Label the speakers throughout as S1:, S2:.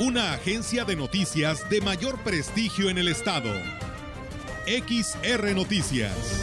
S1: Una agencia de noticias de mayor prestigio en el estado. XR Noticias.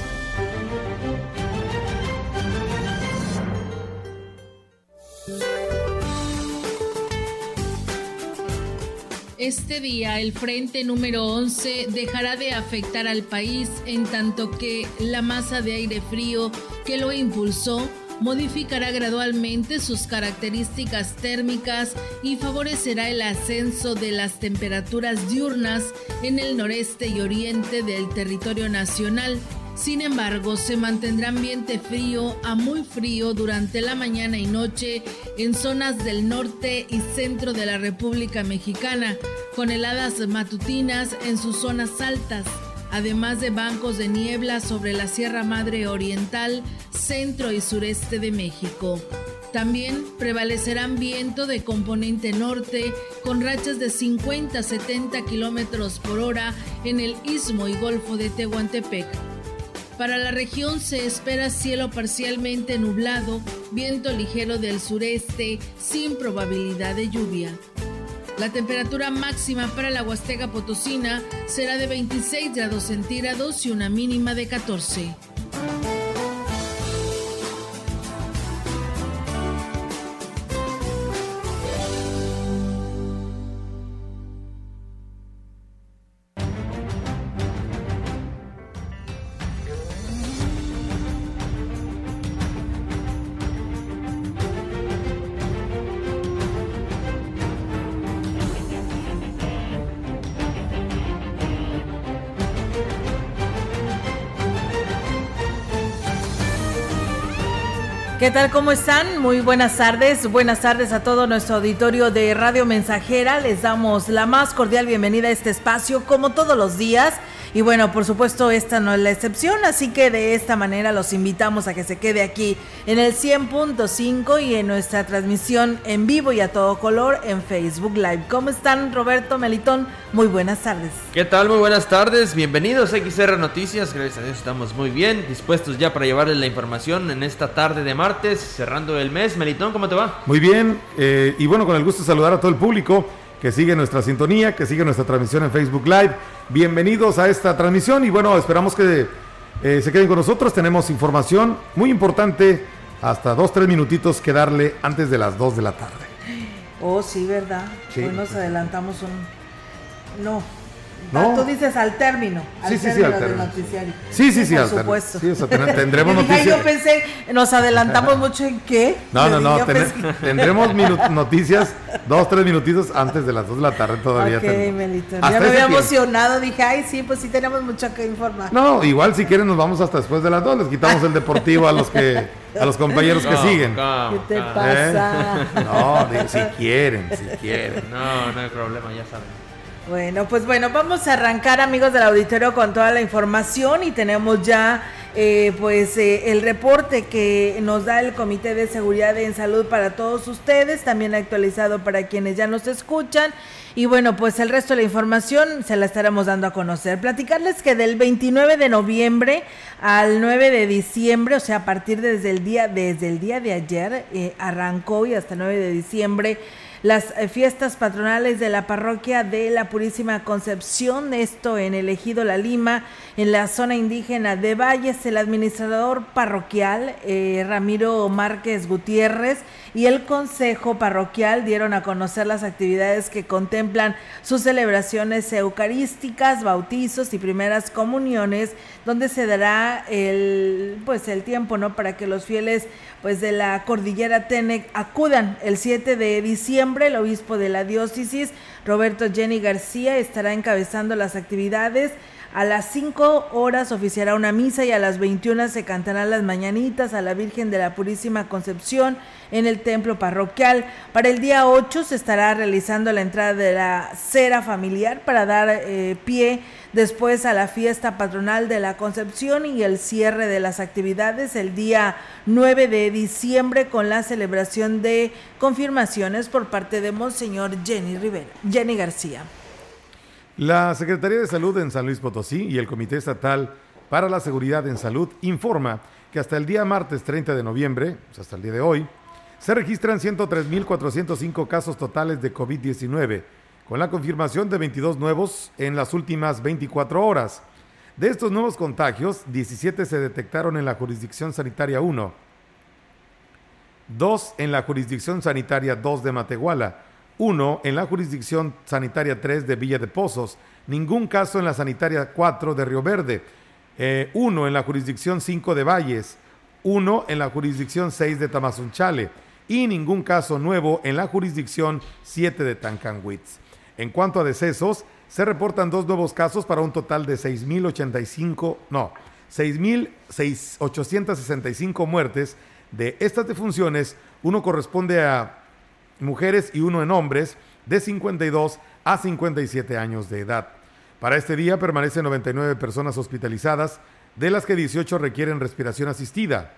S2: Este día el frente número 11 dejará de afectar al país en tanto que la masa de aire frío que lo impulsó modificará gradualmente sus características térmicas y favorecerá el ascenso de las temperaturas diurnas en el noreste y oriente del territorio nacional. Sin embargo, se mantendrá ambiente frío a muy frío durante la mañana y noche en zonas del norte y centro de la República Mexicana, con heladas matutinas en sus zonas altas además de bancos de niebla sobre la Sierra Madre Oriental, centro y sureste de México. También prevalecerán viento de componente norte con rachas de 50 a 70 kilómetros por hora en el istmo y golfo de Tehuantepec. Para la región se espera cielo parcialmente nublado, viento ligero del sureste sin probabilidad de lluvia. La temperatura máxima para la Huasteca Potosina será de 26 grados centígrados y una mínima de 14. ¿Qué tal? ¿Cómo están? Muy buenas tardes. Buenas tardes a todo nuestro auditorio de Radio Mensajera. Les damos la más cordial bienvenida a este espacio, como todos los días. Y bueno, por supuesto, esta no es la excepción, así que de esta manera los invitamos a que se quede aquí en el 100.5 y en nuestra transmisión en vivo y a todo color en Facebook Live. ¿Cómo están, Roberto Melitón? Muy buenas tardes.
S3: ¿Qué tal? Muy buenas tardes. Bienvenidos a XR Noticias. Gracias a Dios estamos muy bien, dispuestos ya para llevarles la información en esta tarde de martes cerrando el mes. Melitón, ¿cómo te va?
S4: Muy bien, eh, y bueno, con el gusto de saludar a todo el público que sigue nuestra sintonía, que sigue nuestra transmisión en Facebook Live. Bienvenidos a esta transmisión y bueno, esperamos que eh, se queden con nosotros. Tenemos información muy importante, hasta dos, tres minutitos que darle antes de las dos de la tarde.
S2: Oh, sí, ¿verdad? Hoy nos adelantamos un... No, ¿No? Tú dices al término, al sí, sí, término sí, del noticiario.
S4: Sí, sí, sí,
S2: por supuesto.
S4: Sí, o sea, tendremos noticias.
S2: Yo pensé, nos adelantamos mucho en qué.
S4: No, no, no, tendremos noticias dos, tres minutitos antes de las dos de la tarde todavía.
S2: Ok, Melito. Ya me había emocionado, dije, ay, sí, pues sí tenemos mucho que informar.
S4: No, igual si quieren nos vamos hasta después de las dos, les quitamos el deportivo a los que a los compañeros que siguen.
S2: ¿Qué te pasa?
S4: ¿Eh? No, si quieren, si quieren.
S3: No, no hay problema, ya saben.
S2: Bueno, pues bueno, vamos a arrancar amigos del auditorio con toda la información y tenemos ya eh, pues eh, el reporte que nos da el Comité de Seguridad en Salud para todos ustedes, también actualizado para quienes ya nos escuchan. Y bueno, pues el resto de la información se la estaremos dando a conocer. Platicarles que del 29 de noviembre al 9 de diciembre, o sea, a partir desde el día, desde el día de ayer, eh, arrancó y hasta el 9 de diciembre las eh, fiestas patronales de la parroquia de la Purísima Concepción, esto en el Ejido La Lima, en la zona indígena de Valles, el administrador parroquial eh, Ramiro Márquez Gutiérrez y el Consejo Parroquial dieron a conocer las actividades que contemplan sus celebraciones eucarísticas, bautizos y primeras comuniones, donde se dará el pues el tiempo, ¿no? para que los fieles pues de la cordillera Tenec acudan el 7 de diciembre el obispo de la diócesis Roberto Jenny García estará encabezando las actividades A las 5 horas oficiará una misa y a las 21 se cantarán las mañanitas a la Virgen de la Purísima Concepción en el templo parroquial. Para el día 8 se estará realizando la entrada de la cera familiar para dar eh, pie después a la fiesta patronal de la Concepción y el cierre de las actividades el día 9 de diciembre con la celebración de confirmaciones por parte de Monseñor Jenny Rivera, Jenny García.
S4: La Secretaría de Salud en San Luis Potosí y el Comité Estatal para la Seguridad en Salud informa que hasta el día martes 30 de noviembre, hasta el día de hoy, se registran 103.405 casos totales de COVID-19, con la confirmación de 22 nuevos en las últimas 24 horas. De estos nuevos contagios, 17 se detectaron en la jurisdicción sanitaria 1, 2 en la jurisdicción sanitaria 2 de Matehuala, uno en la jurisdicción sanitaria 3 de Villa de Pozos, ningún caso en la sanitaria 4 de Río Verde, eh, uno en la jurisdicción 5 de Valles, uno en la jurisdicción 6 de Tamazunchale y ningún caso nuevo en la jurisdicción 7 de Tancanwitz. En cuanto a decesos, se reportan dos nuevos casos para un total de 6.085, no, 6.865 muertes. De estas defunciones, uno corresponde a mujeres y uno en hombres de 52 a 57 años de edad. Para este día permanecen 99 personas hospitalizadas, de las que 18 requieren respiración asistida.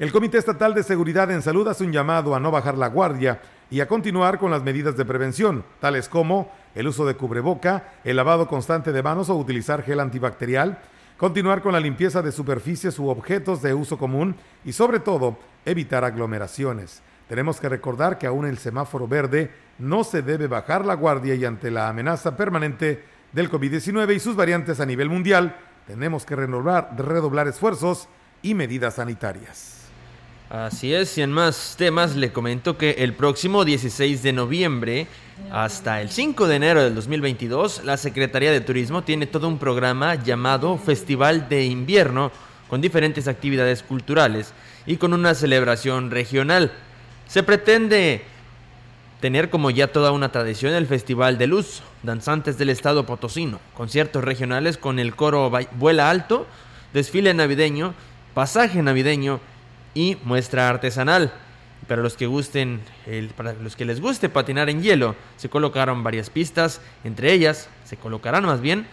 S4: El Comité Estatal de Seguridad en Salud hace un llamado a no bajar la guardia y a continuar con las medidas de prevención, tales como el uso de cubreboca, el lavado constante de manos o utilizar gel antibacterial, continuar con la limpieza de superficies u objetos de uso común y sobre todo evitar aglomeraciones. Tenemos que recordar que aún el semáforo verde no se debe bajar la guardia y ante la amenaza permanente del COVID-19 y sus variantes a nivel mundial, tenemos que renovar, redoblar esfuerzos y medidas sanitarias.
S3: Así es, y en más temas le comento que el próximo 16 de noviembre hasta el 5 de enero del 2022, la Secretaría de Turismo tiene todo un programa llamado Festival de Invierno con diferentes actividades culturales y con una celebración regional. Se pretende tener como ya toda una tradición el Festival de Luz, danzantes del estado potosino, conciertos regionales con el coro Vuela Alto, desfile navideño, pasaje navideño y muestra artesanal. Para los que gusten, para los que les guste patinar en hielo, se colocaron varias pistas, entre ellas se colocarán más bien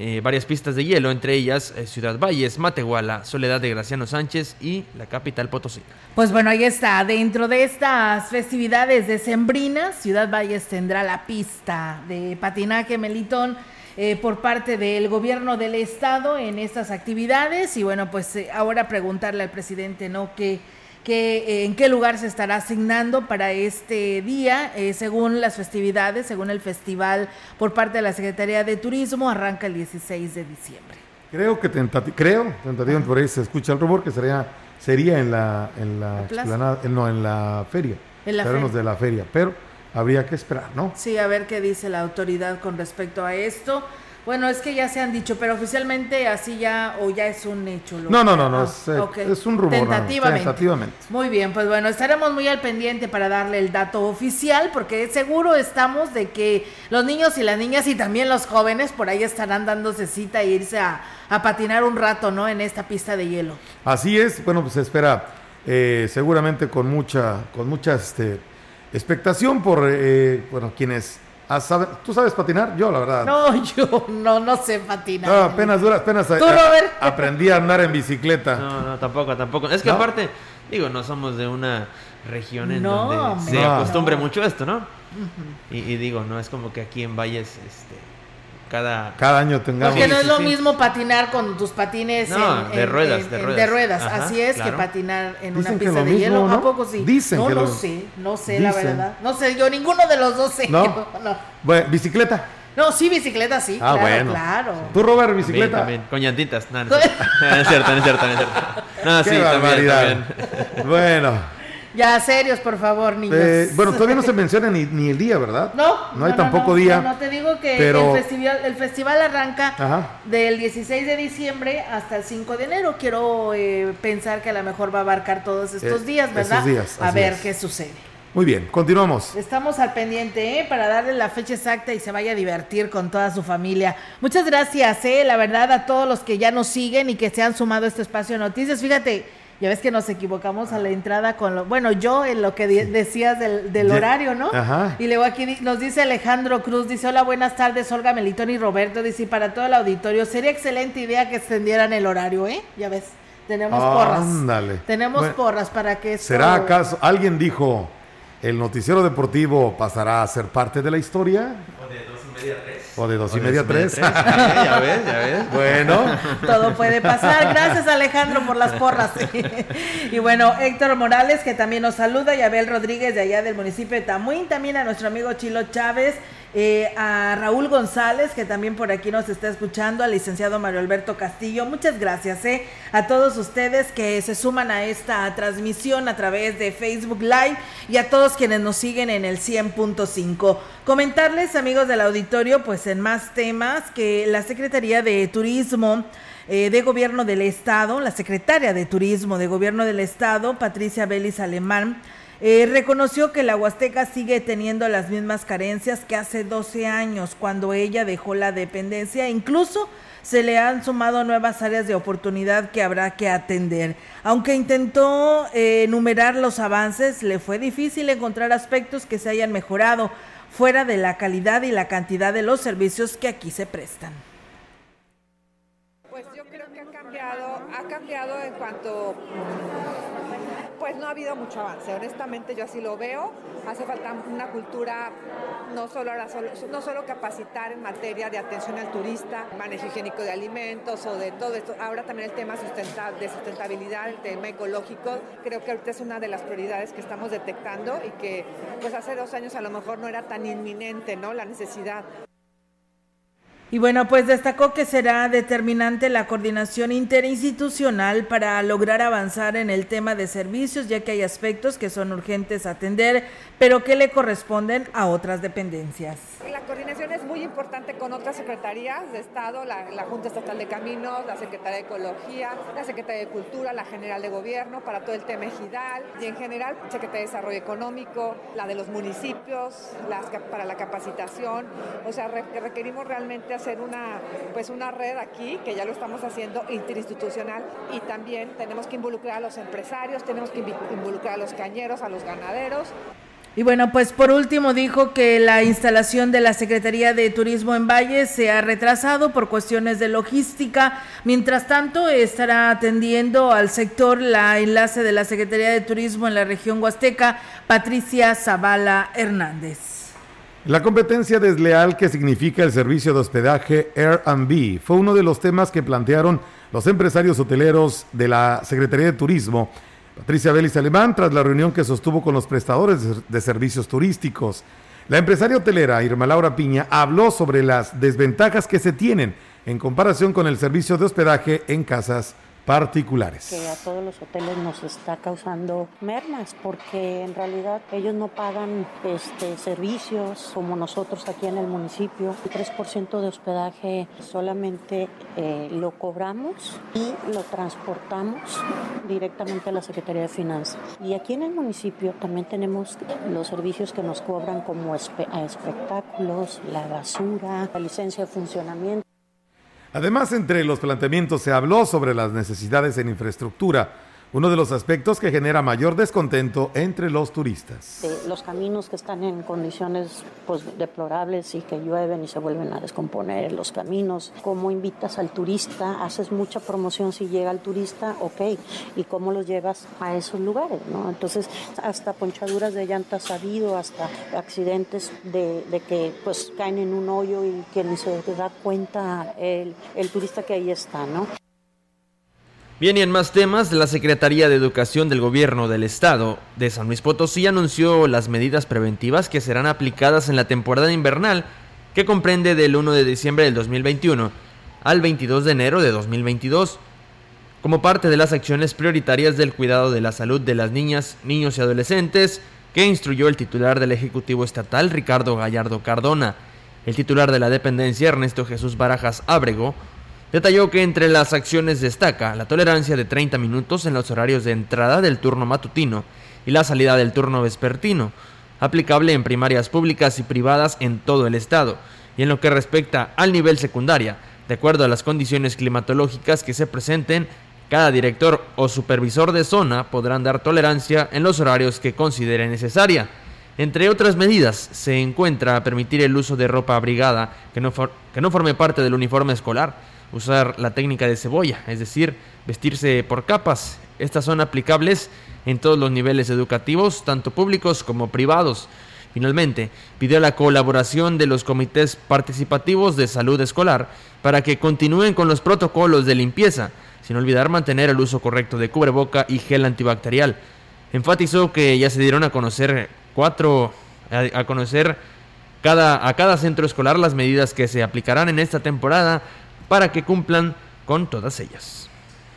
S3: eh, varias pistas de hielo, entre ellas eh, Ciudad Valles, Matehuala, Soledad de Graciano Sánchez y la capital Potosí.
S2: Pues bueno, ahí está. Dentro de estas festividades decembrinas, Ciudad Valles tendrá la pista de patinaje Melitón. Eh, por parte del gobierno del estado en estas actividades y bueno pues ahora preguntarle al presidente no que que, en qué lugar se estará asignando para este día, eh, según las festividades, según el festival por parte de la Secretaría de Turismo, arranca el 16 de diciembre.
S4: Creo que tentati creo, tentativamente por ahí se escucha el rumor que sería sería en la en la, no en la feria, en la feria. de la feria, pero habría que esperar, ¿no?
S2: Sí, a ver qué dice la autoridad con respecto a esto. Bueno, es que ya se han dicho, pero oficialmente así ya, o ya es un hecho.
S4: no, no, no, no, es, eh, un rumor.
S2: Tentativamente. Muy bien, pues bueno, estaremos muy al pendiente para darle el dato oficial, porque seguro estamos de que los niños y las niñas y también los jóvenes por ahí estarán dándose cita e irse a, patinar un rato, ¿no? En esta pista de hielo.
S4: Así es, bueno, pues se espera eh, seguramente con mucha, con mucha este, expectación por, eh, bueno, quienes ¿Tú sabes patinar? Yo, la verdad.
S2: No, yo no, no sé patinar.
S4: No, apenas dura, apenas aprendí a andar en bicicleta.
S3: No, no, tampoco, tampoco. Es que aparte, digo, no somos de una región en donde se acostumbre mucho esto, ¿no? y, y, digo, no es como que aquí en Valles, este, cada,
S4: cada año tengamos.
S2: Porque no es lo mismo patinar con tus patines
S3: de, ruedas, de,
S2: ruedas, Así es que patinar en una pista de hielo. ¿A poco sí?
S4: Dicen
S2: no
S4: que
S2: lo sé, no sé la verdad. No sé, yo ninguno de los dos sé.
S4: No. Bueno, bicicleta.
S2: No, sí, bicicleta sí. Ah, claro, bueno. Claro.
S4: ¿Tú, Robert, bicicleta?
S3: También, con llantitas. No, no, es cierto, no es cierto, no es cierto. No,
S4: sí, también, también. Bueno.
S2: Ya, serios, por favor, niños.
S4: Eh, bueno, todavía no se menciona ni, ni, el día, ¿verdad?
S2: No.
S4: No hay tampoco día.
S2: No, te digo que el, festival, el festival arranca del 16 de diciembre hasta el 5 de enero. Quiero eh, pensar que a lo mejor va a abarcar todos estos eh, días, ¿verdad?
S4: días.
S2: A ver qué sucede.
S4: Muy bien, continuamos.
S2: Estamos al pendiente, ¿eh? Para darle la fecha exacta y se vaya a divertir con toda su familia. Muchas gracias, ¿eh? La verdad, a todos los que ya nos siguen y que se han sumado a este espacio de noticias. Fíjate, ya ves que nos equivocamos a la entrada con lo, bueno, yo en lo que decías del, horario, ¿no? Ajá. Y luego aquí nos dice Alejandro Cruz, dice, hola, buenas tardes, Olga Melitón y Roberto, dice, para todo el auditorio, sería excelente idea que extendieran el horario, ¿eh? Ya ves, tenemos porras. Ándale. Tenemos porras para que
S4: ¿Será acaso, alguien dijo, el noticiero deportivo pasará a ser parte de la historia?
S3: O de dos y media, tres.
S4: O de dos y media, tres.
S3: ya ves, ya ves.
S4: Bueno.
S2: Todo puede pasar. Gracias Alejandro por las porras. y bueno, Héctor Morales que también nos saluda y Abel Rodríguez de allá del municipio de Tamuín. También a nuestro amigo Chilo Chávez. Eh, a Raúl González, que también por aquí nos está escuchando, al licenciado Mario Alberto Castillo. Muchas gracias eh, a todos ustedes que se suman a esta transmisión a través de Facebook Live y a todos quienes nos siguen en el 100.5. Comentarles, amigos del auditorio, pues en más temas, que la Secretaría de Turismo eh, de Gobierno del Estado, la secretaria de Turismo de Gobierno del Estado, Patricia Belis Alemán, eh, reconoció que la Huasteca sigue teniendo las mismas carencias que hace 12 años cuando ella dejó la dependencia. Incluso se le han sumado nuevas áreas de oportunidad que habrá que atender. Aunque intentó eh, enumerar los avances, le fue difícil encontrar aspectos que se hayan mejorado fuera de la calidad y la cantidad de los servicios que aquí se prestan.
S5: Pues yo creo que ha cambiado, ha cambiado en cuanto pues no ha habido mucho avance. Honestamente yo así lo veo. Hace falta una cultura, no solo, no solo capacitar en materia de atención al turista, manejo higiénico de alimentos o de todo esto. Ahora también el tema de sustentabilidad, el tema ecológico, creo que ahorita es una de las prioridades que estamos detectando y que pues hace dos años a lo mejor no era tan inminente, ¿no? La necesidad.
S2: Y bueno, pues destacó que será determinante la coordinación interinstitucional para lograr avanzar en el tema de servicios, ya que hay aspectos que son urgentes atender, pero que le corresponden a otras dependencias.
S5: Muy importante con otras secretarías de Estado, la, Junta Estatal de Caminos, la Secretaría de Ecología, la Secretaría de Cultura, la General de Gobierno, para todo el tema ejidal y en general Secretaría de Desarrollo Económico, la de los municipios, las, para la capacitación. O sea, requerimos realmente hacer una, pues una red aquí, que ya lo estamos haciendo, interinstitucional, y también tenemos que involucrar a los empresarios, tenemos que involucrar a los cañeros, a los ganaderos.
S2: Y bueno, pues por último dijo que la instalación de la Secretaría de Turismo en Valle se ha retrasado por cuestiones de logística. Mientras tanto, estará atendiendo al sector la enlace de la Secretaría de Turismo en la región Huasteca, Patricia Zavala Hernández.
S4: La competencia desleal que significa el servicio de hospedaje Airbnb fue uno de los temas que plantearon los empresarios hoteleros de la Secretaría de Turismo, Patricia Vélez Alemán, tras la reunión que sostuvo con los prestadores de servicios turísticos. La empresaria hotelera Irma Laura Piña habló sobre las desventajas que se tienen en comparación con el servicio de hospedaje en casas particulares.
S6: Que a todos los hoteles nos está causando mermas porque en realidad ellos no pagan este, servicios como nosotros aquí en el municipio. El 3% de hospedaje solamente eh, lo cobramos y lo transportamos directamente a la Secretaría de Finanzas. Y aquí en el municipio también tenemos los servicios que nos cobran como espectáculos, la basura, la licencia de funcionamiento.
S4: Además, entre los planteamientos se habló sobre las necesidades en infraestructura, uno de los aspectos que genera mayor descontento entre los turistas.
S6: los caminos que están en condiciones pues, deplorables y que llueven y se vuelven a descomponer los caminos. ¿Cómo invitas al turista? ¿Haces mucha promoción si llega el turista? Ok. ¿Y cómo los llevas a esos lugares? ¿no? Entonces, hasta ponchaduras de llantas ha habido, hasta accidentes de, que pues caen en un hoyo y que ni se da cuenta el, el turista que ahí está, ¿no?
S3: Bien, y en más temas, la Secretaría de Educación del Gobierno del Estado de San Luis Potosí anunció las medidas preventivas que serán aplicadas en la temporada invernal, que comprende del 1 de diciembre del 2021 al 22 de enero de 2022, como parte de las acciones prioritarias del cuidado de la salud de las niñas, niños y adolescentes, que instruyó el titular del Ejecutivo Estatal, Ricardo Gallardo Cardona. El titular de la dependencia, Ernesto Jesús Barajas Ábrego, Detalló que entre las acciones destaca la tolerancia de 30 minutos en los horarios de entrada del turno matutino y la salida del turno vespertino, aplicable en primarias públicas y privadas en todo el estado. Y en lo que respecta al nivel secundaria, de acuerdo a las condiciones climatológicas que se presenten, cada director o supervisor de zona podrán dar tolerancia en los horarios que considere necesaria. Entre otras medidas, se encuentra permitir el uso de ropa abrigada que no, que no forme parte del uniforme escolar, usar la técnica de cebolla, es decir, vestirse por capas. Estas son aplicables en todos los niveles educativos, tanto públicos como privados. Finalmente, pidió la colaboración de los comités participativos de salud escolar para que continúen con los protocolos de limpieza, sin olvidar mantener el uso correcto de cubreboca y gel antibacterial. Enfatizó que ya se dieron a conocer cuatro, a, conocer cada, a cada centro escolar las medidas que se aplicarán en esta temporada para que cumplan con todas ellas.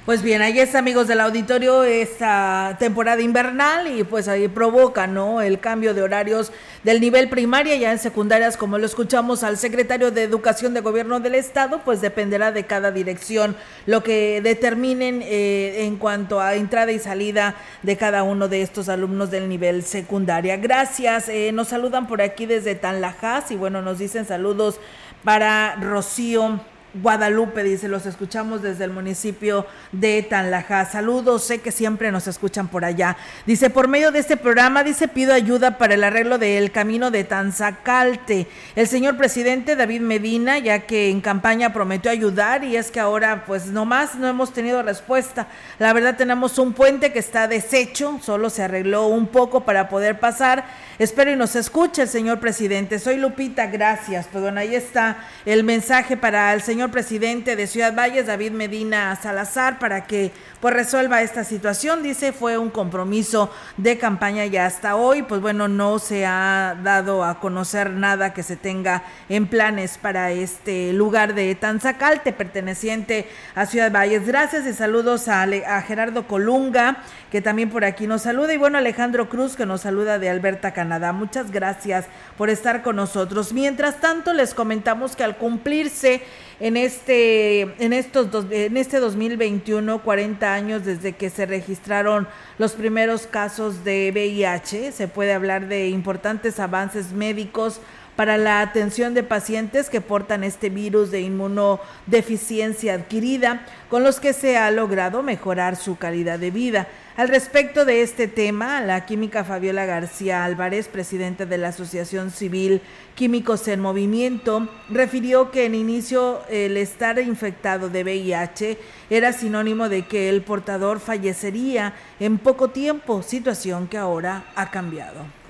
S2: Pues bien, ahí está, amigos del auditorio, esta temporada invernal y pues ahí provoca, ¿no? El cambio de horarios del nivel primaria, ya en secundarias, como lo escuchamos al secretario de Educación de Gobierno del Estado, pues dependerá de cada dirección lo que determinen eh, en cuanto a entrada y salida de cada uno de estos alumnos del nivel secundaria. Gracias, eh, nos saludan por aquí desde Tanlajas y bueno, nos dicen saludos para Rocío. Guadalupe dice, los escuchamos desde el municipio de Tanlaja. Saludos, sé que siempre nos escuchan por allá. Dice, por medio de este programa, dice, pido ayuda para el arreglo del camino de Tanzacalte. El señor presidente David Medina, ya que en campaña prometió ayudar y es que ahora pues nomás no hemos tenido respuesta. La verdad tenemos un puente que está deshecho, solo se arregló un poco para poder pasar. Espero y nos escuche el señor presidente. Soy Lupita, gracias. Bueno, ahí está el mensaje para el señor presidente de Ciudad Valles, David Medina Salazar, para que pues resuelva esta situación. Dice, fue un compromiso de campaña y hasta hoy, pues bueno, no se ha dado a conocer nada que se tenga en planes para este lugar de Tanzacalte, perteneciente a Ciudad Valles. Gracias y saludos a, a Gerardo Colunga, que también por aquí nos saluda, y bueno, Alejandro Cruz, que nos saluda de Alberta, Canadá. Muchas gracias por estar con nosotros. Mientras tanto, les comentamos que al cumplirse en este, en estos dos, en este 2021, 40 años desde que se registraron los primeros casos de VIH. Se puede hablar de importantes avances médicos para la atención de pacientes que portan este virus de inmunodeficiencia adquirida, con los que se ha logrado mejorar su calidad de vida. Al respecto de este tema, la química Fabiola García Álvarez, presidenta de la Asociación Civil Químicos en Movimiento, refirió que en inicio el estar infectado de VIH era sinónimo de que el portador fallecería en poco tiempo, situación que ahora ha cambiado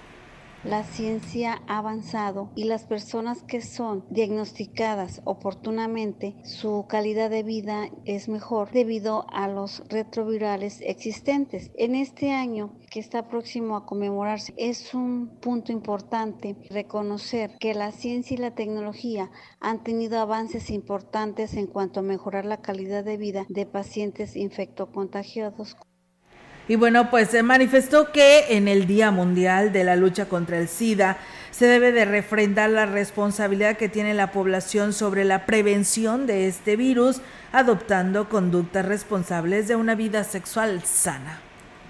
S7: la ciencia ha avanzado y las personas que son diagnosticadas oportunamente, su calidad de vida es mejor debido a los retrovirales existentes. En este año que está próximo a conmemorarse, es un punto importante reconocer que la ciencia y la tecnología han tenido avances importantes en cuanto a mejorar la calidad de vida de pacientes infectocontagiados
S2: y bueno, pues se manifestó que en el Día Mundial de la Lucha contra el SIDA se debe de refrendar la responsabilidad que tiene la población sobre la prevención de este virus, adoptando conductas responsables de una vida sexual sana.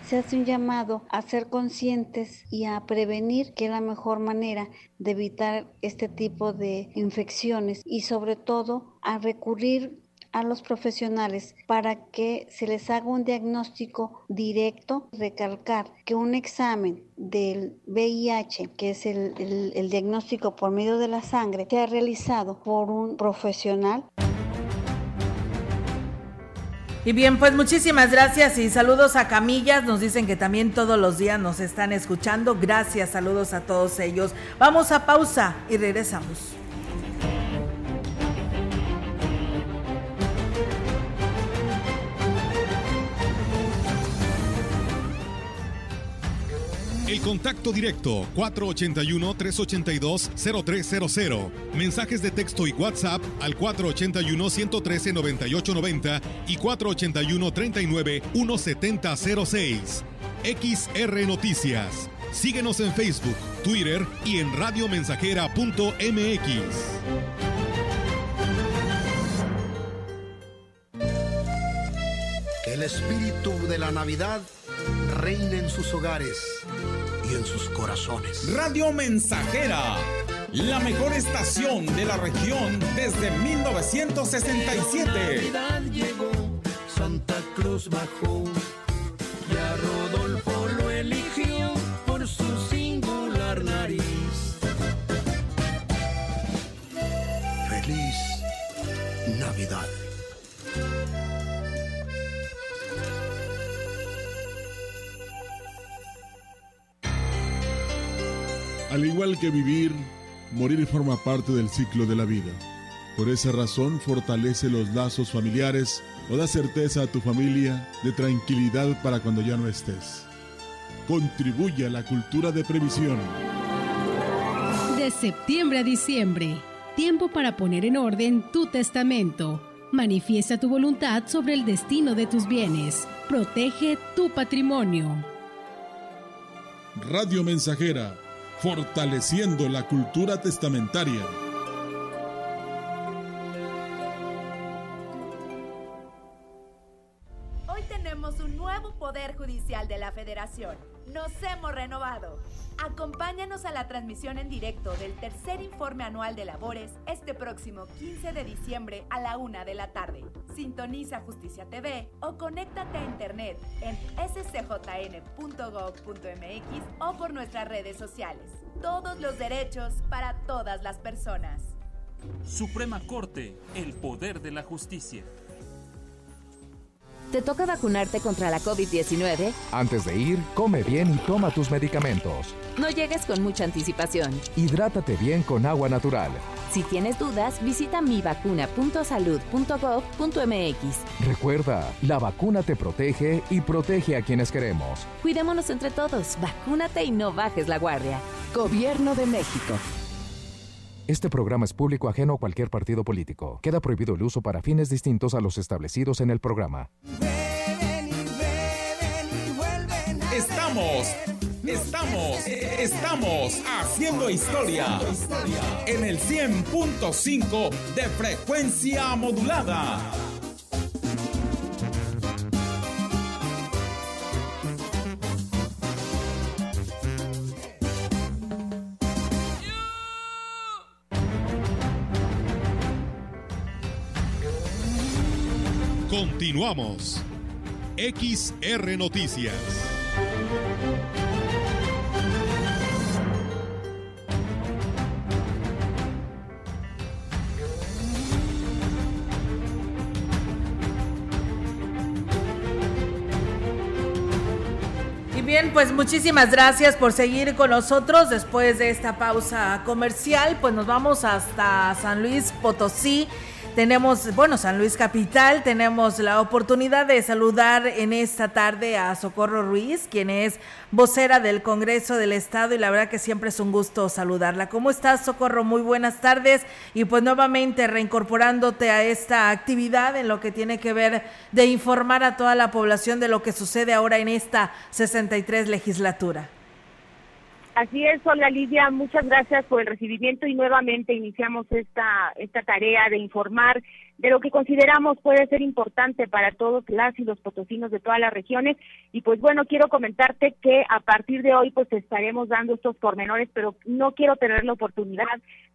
S7: Se hace un llamado a ser conscientes y a prevenir, que es la mejor manera de evitar este tipo de infecciones y sobre todo a recurrir a los profesionales para que se les haga un diagnóstico directo, recalcar que un examen del VIH, que es el, diagnóstico por medio de la sangre, sea realizado por un profesional.
S2: Y bien, pues muchísimas gracias y saludos a Camillas. Nos dicen que también todos los días nos están escuchando. Gracias, saludos a todos ellos. Vamos a pausa y regresamos.
S1: Contacto directo 481-382-0300. Mensajes de texto y WhatsApp al 481-113-9890 y 481-39-1706. XR Noticias. Síguenos en Facebook, Twitter y en radiomensajera.mx.
S8: El espíritu de la Navidad reine en sus hogares y en sus corazones.
S9: Radio Mensajera, la mejor estación de la región desde 1967.
S8: Navidad llegó, Santa Cruz bajó y a Rodolfo lo eligió por su singular nariz. Feliz Navidad.
S10: Al igual que vivir, morir forma parte del ciclo de la vida. Por esa razón fortalece los lazos familiares o da certeza a tu familia de tranquilidad para cuando ya no estés. Contribuye a la cultura de previsión.
S11: De septiembre a diciembre, tiempo para poner en orden tu testamento. Manifiesta tu voluntad sobre el destino de tus bienes. Protege tu patrimonio.
S10: Radio Mensajera fortaleciendo la cultura testamentaria.
S12: Judicial de la Federación. Nos hemos renovado. Acompáñanos a la transmisión en directo del tercer informe anual de labores este próximo 15 de diciembre a la una de la tarde. Sintoniza Justicia TV o conéctate a internet en scjn.gov.mx o por nuestras redes sociales. Todos los derechos para todas las personas.
S13: Suprema Corte, el poder de la justicia.
S14: ¿Te toca vacunarte contra la COVID-19?
S15: Antes de ir, come bien y toma tus medicamentos.
S14: No llegues con mucha anticipación.
S15: Hidrátate bien con agua natural.
S14: Si tienes dudas, visita mivacuna.salud.gov.mx.
S15: Recuerda, la vacuna te protege y protege a quienes queremos.
S14: Cuidémonos entre todos, vacúnate y no bajes la guardia.
S15: Gobierno de México. Este programa es público ajeno a cualquier partido político. Queda prohibido el uso para fines distintos a los establecidos en el programa.
S9: Estamos, estamos, estamos haciendo historia en el 100.5 de frecuencia modulada.
S1: Continuamos. XR Noticias.
S2: Y bien, pues muchísimas gracias por seguir con nosotros. Después de esta pausa comercial, pues nos vamos hasta San Luis Potosí. Tenemos, bueno, San Luis Capital, tenemos la oportunidad de saludar en esta tarde a Socorro Ruiz, quien es vocera del Congreso del Estado y la verdad que siempre es un gusto saludarla. ¿Cómo estás, Socorro? Muy buenas tardes y pues nuevamente reincorporándote a esta actividad en lo que tiene que ver de informar a toda la población de lo que sucede ahora en esta 63 legislatura.
S16: Así es, Olga Lidia, muchas gracias por el recibimiento y nuevamente iniciamos esta, esta tarea de informar de lo que consideramos puede ser importante para todos las y los potosinos de todas las regiones. Y pues bueno, quiero comentarte que a partir de hoy pues estaremos dando estos pormenores, pero no quiero tener la oportunidad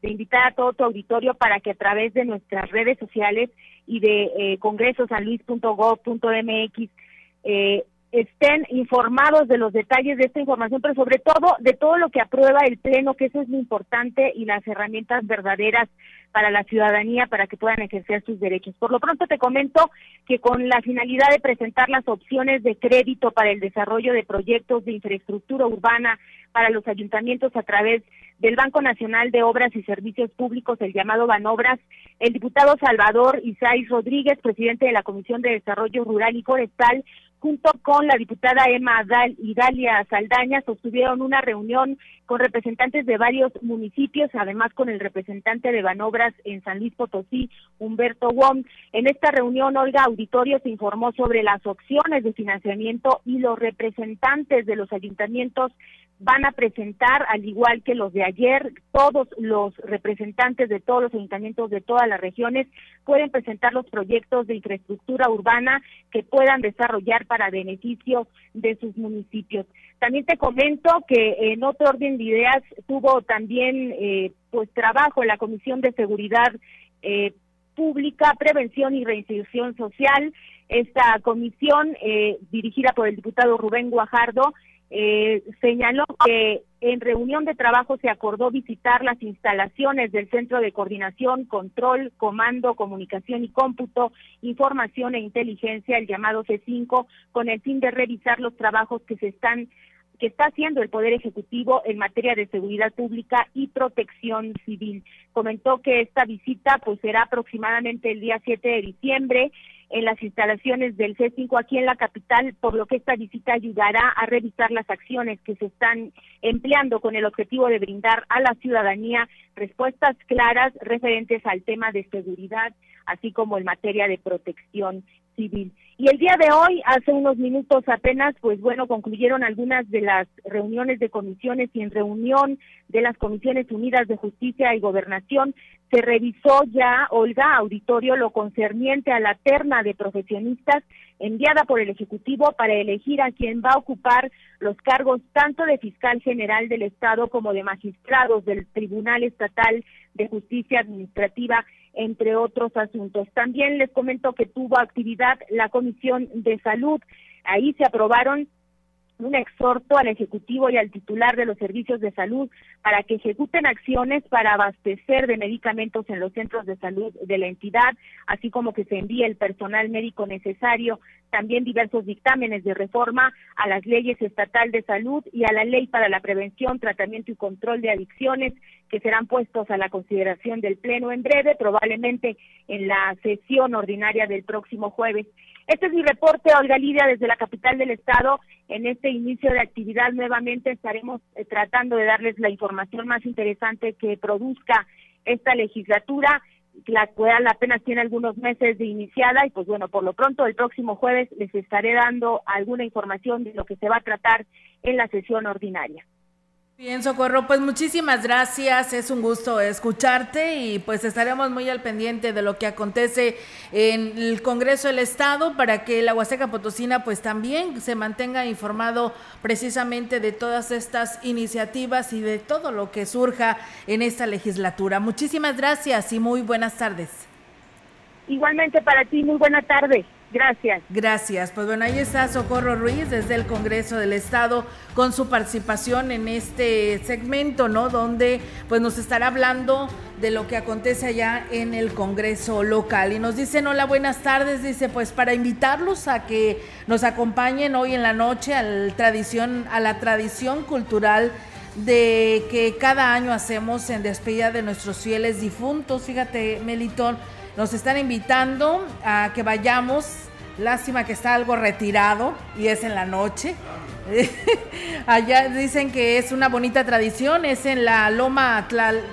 S16: de invitar a todo tu auditorio para que a través de nuestras redes sociales y de eh, congresosanluis.gov.mx eh, estén informados de los detalles de esta información, pero sobre todo de todo lo que aprueba el Pleno, que eso es lo importante y las herramientas verdaderas para la ciudadanía para que puedan ejercer sus derechos. Por lo pronto te comento que con la finalidad de presentar las opciones de crédito para el desarrollo de proyectos de infraestructura urbana para los ayuntamientos a través del Banco Nacional de Obras y Servicios Públicos, el llamado Banobras, el diputado Salvador Isaías Rodríguez, presidente de la Comisión de Desarrollo Rural y Forestal, junto con la diputada Emma Idalia Saldaña, sostuvieron una reunión con representantes de varios municipios, además con el representante de Banobras en San Luis Potosí, Humberto Wong. En esta reunión, Olga Auditorio se informó sobre las opciones de financiamiento y los representantes de los ayuntamientos van a presentar, al igual que los de ayer, todos los representantes de todos los ayuntamientos de todas las regiones pueden presentar los proyectos de infraestructura urbana que puedan desarrollar para beneficio de sus municipios. También te comento que en otro orden de ideas tuvo también eh, pues trabajo en la Comisión de Seguridad eh, Pública, Prevención y Reinserción Social. Esta comisión, eh, dirigida por el diputado Rubén Guajardo, eh, señaló que en reunión de trabajo se acordó visitar las instalaciones del Centro de Coordinación, Control, Comando, Comunicación y Cómputo, Información e Inteligencia, el llamado C5, con el fin de revisar los trabajos que se están que está haciendo el Poder Ejecutivo en materia de seguridad pública y protección civil. Comentó que esta visita pues será aproximadamente el día 7 de diciembre en las instalaciones del C5 aquí en la capital, por lo que esta visita ayudará a revisar las acciones que se están empleando con el objetivo de brindar a la ciudadanía respuestas claras referentes al tema de seguridad, así como en materia de protección civil. Y el día de hoy, hace unos minutos apenas, pues bueno, concluyeron algunas de las reuniones de comisiones y en reunión de las Comisiones Unidas de Justicia y Gobernación se revisó ya, Olga, auditorio, lo concerniente a la terna de profesionistas enviada por el Ejecutivo para elegir a quien va a ocupar los cargos tanto de fiscal general del Estado como de magistrados del Tribunal Estatal de Justicia Administrativa entre otros asuntos. También les comento que tuvo actividad la Comisión de Salud. Ahí se aprobaron un exhorto al Ejecutivo y al titular de los servicios de salud para que ejecuten acciones para abastecer de medicamentos en los centros de salud de la entidad, así como que se envíe el personal médico necesario, también diversos dictámenes de reforma a las leyes estatal de salud y a la ley para la prevención, tratamiento y control de adicciones que serán puestos a la consideración del Pleno en breve, probablemente en la sesión ordinaria del próximo jueves. Este es mi reporte, Olga Lidia, desde la capital del estado. En este inicio de actividad nuevamente estaremos eh, tratando de darles la información más interesante que produzca esta legislatura, la cual apenas tiene algunos meses de iniciada y pues bueno, por lo pronto el próximo jueves les estaré dando alguna información de lo que se va a tratar en la sesión ordinaria.
S2: Bien, Socorro, pues muchísimas gracias, es un gusto escucharte y pues estaremos muy al pendiente de lo que acontece en el Congreso del Estado para que la Huasteca Potosina pues también se mantenga informado precisamente de todas estas iniciativas y de todo lo que surja en esta legislatura. Muchísimas gracias y muy buenas tardes.
S16: Igualmente para ti, muy buena tarde. Gracias.
S2: Gracias. Pues bueno, ahí está Socorro Ruiz desde el Congreso del Estado con su participación en este segmento, ¿no? Donde pues nos estará hablando de lo que acontece allá en el Congreso local. Y nos dicen, hola, buenas tardes, dice, pues para invitarlos a que nos acompañen hoy en la noche a la tradición, a la tradición cultural de que cada año hacemos en despedida de nuestros fieles difuntos. Fíjate, Melitón, nos están invitando a que vayamos. Lástima que está algo retirado y es en la noche. Allá dicen que es una bonita tradición, es en la Loma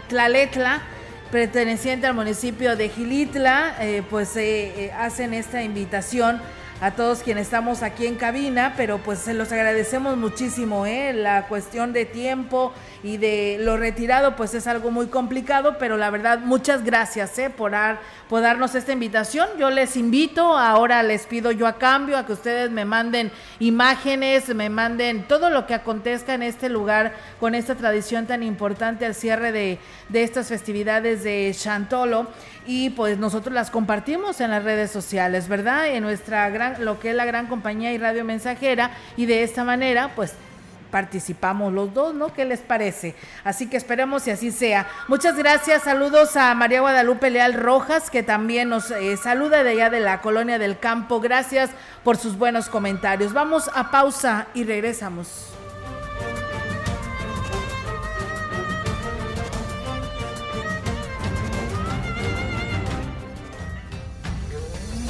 S2: Tlaletla, perteneciente al municipio de Gilitla, eh, pues eh, hacen esta invitación a todos quienes estamos aquí en cabina, pero pues se los agradecemos muchísimo, ¿eh? La cuestión de tiempo y de lo retirado, pues es algo muy complicado, pero la verdad, muchas gracias, ¿eh? Por, por darnos esta invitación. Yo les invito, ahora les pido yo a cambio a que ustedes me manden imágenes, me manden todo lo que acontezca en este lugar con esta tradición tan importante al cierre de, de estas festividades de Chantolo y pues nosotros las compartimos en las redes sociales, ¿verdad? En nuestra gran, lo que es la gran compañía y radio mensajera y de esta manera pues participamos los dos, ¿no? ¿Qué les parece? Así que esperemos y así sea. Muchas gracias, saludos a María Guadalupe Leal Rojas, que también nos eh, saluda de allá de la colonia del campo. Gracias por sus buenos comentarios. Vamos a pausa y regresamos.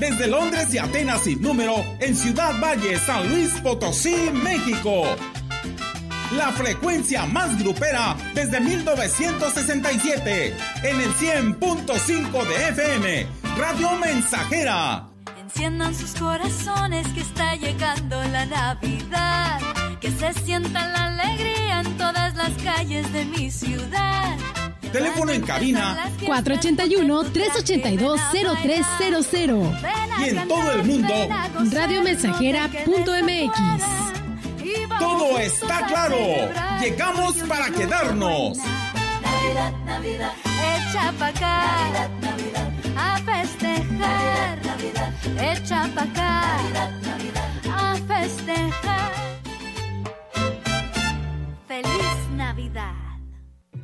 S9: Desde Londres y Atenas sin número, en Ciudad Valle, San Luis Potosí, México. La frecuencia más grupera desde 1967, en el 100.5 de FM, Radio Mensajera.
S17: Enciendan sus corazones que está llegando la Navidad. Que se sienta la alegría en todas las calles de mi ciudad.
S9: Teléfono en cabina
S11: 481-382-0300.
S9: y en todo el mundo.
S11: Radiomensajera.mx.
S9: Todo está claro. Llegamos para quedarnos.
S17: Navidad, Navidad. Echa pa' acá. A festejar. Echa pa' acá. A festejar. Feliz Navidad.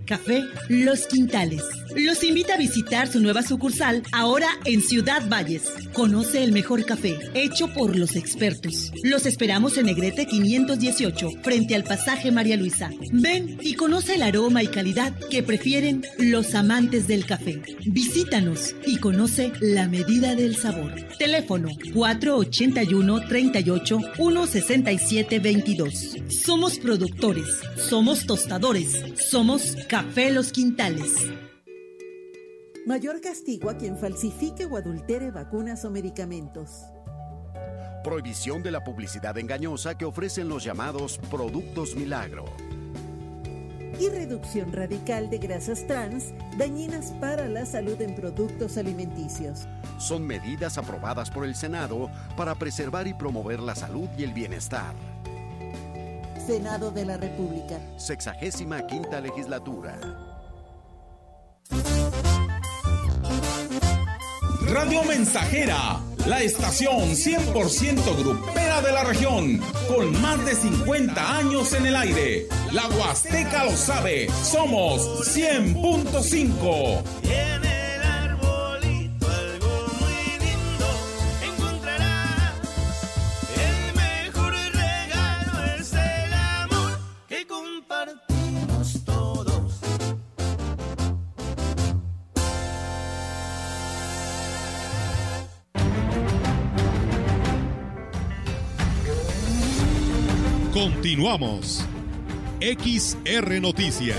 S18: Café Los Quintales. Los invita a visitar su nueva sucursal ahora en Ciudad Valles. Conoce el mejor café, hecho por los expertos. Los esperamos en Negrete 518, frente al pasaje María Luisa. Ven y conoce el aroma y calidad que prefieren los amantes del café. Visítanos y conoce la medida del sabor. Teléfono 481 38 167 22. Somos productores, somos tostadores, somos Café Los Quintales.
S19: Mayor castigo a quien falsifique o adultere vacunas o medicamentos.
S8: Prohibición de la publicidad engañosa que ofrecen los llamados productos milagro.
S19: Y reducción radical de grasas trans dañinas para la salud en productos alimenticios.
S8: Son medidas aprobadas por el Senado para preservar y promover la salud y el bienestar.
S19: Senado de la República.
S8: Sexagésima quinta legislatura.
S9: Radio Mensajera, la estación 100% grupera de la región, con más de 50 años en el aire. La Huasteca lo sabe, somos 100.5.
S4: Continuamos. XR Noticias.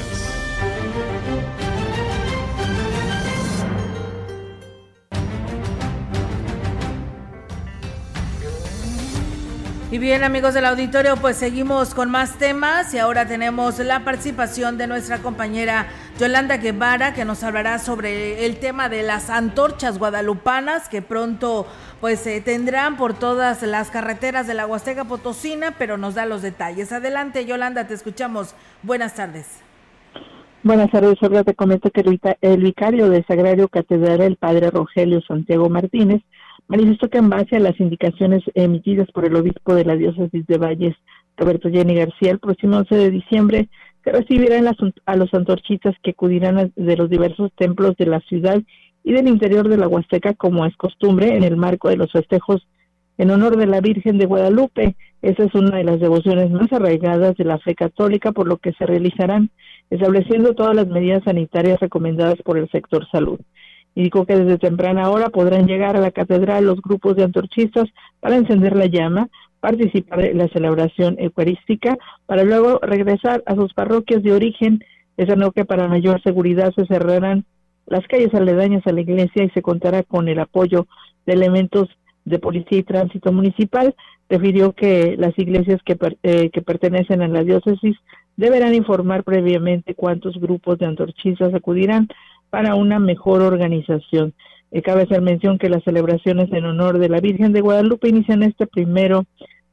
S2: Y bien amigos del auditorio, pues seguimos con más temas y ahora tenemos la participación de nuestra compañera Yolanda Guevara que nos hablará sobre el tema de las antorchas guadalupanas que pronto pues se tendrán por todas las carreteras de la Huasteca Potosina, pero nos da los detalles. Adelante Yolanda, te escuchamos. Buenas tardes.
S20: Buenas tardes, Olga. Te comento que el vicario de Sagrario Catedral, el padre Rogelio Santiago Martínez, manifestó que en base a las indicaciones emitidas por el obispo de la diócesis de Valles, Roberto Jenny García, el próximo 11 de diciembre se recibirán las- a los antorchistas que acudirán a- de los diversos templos de la ciudad y del interior de la Huasteca, como es costumbre, en el marco de los festejos en honor de la Virgen de Guadalupe. Esa es una de las devociones más arraigadas de la fe católica, por lo que se realizarán estableciendo todas las medidas sanitarias recomendadas por el sector salud. Indicó que desde temprana hora podrán llegar a la catedral los grupos de antorchistas para encender la llama, participar en la celebración eucarística, para luego regresar a sus parroquias de origen. Es que para mayor seguridad se cerrarán las calles aledañas a la iglesia y se contará con el apoyo de elementos de policía y tránsito municipal. Refirió que las iglesias que, eh, que pertenecen a la diócesis deberán informar previamente cuántos grupos de antorchistas acudirán para una mejor organización. Eh, cabe hacer mención que las celebraciones en honor de la Virgen de Guadalupe inician este primero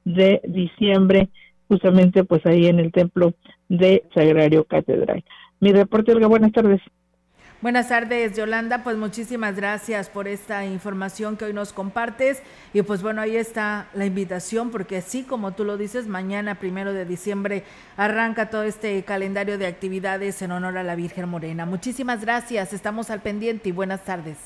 S20: de diciembre, justamente pues ahí en el templo de Sagrario Catedral. Mi reporte, Olga, buenas tardes.
S2: Buenas tardes, Yolanda. Pues muchísimas gracias por esta información que hoy nos compartes. Y pues bueno, ahí está la invitación, porque así como tú lo dices, mañana, primero de diciembre, arranca todo este calendario de actividades en honor a la Virgen Morena. Muchísimas gracias. Estamos al pendiente y buenas tardes.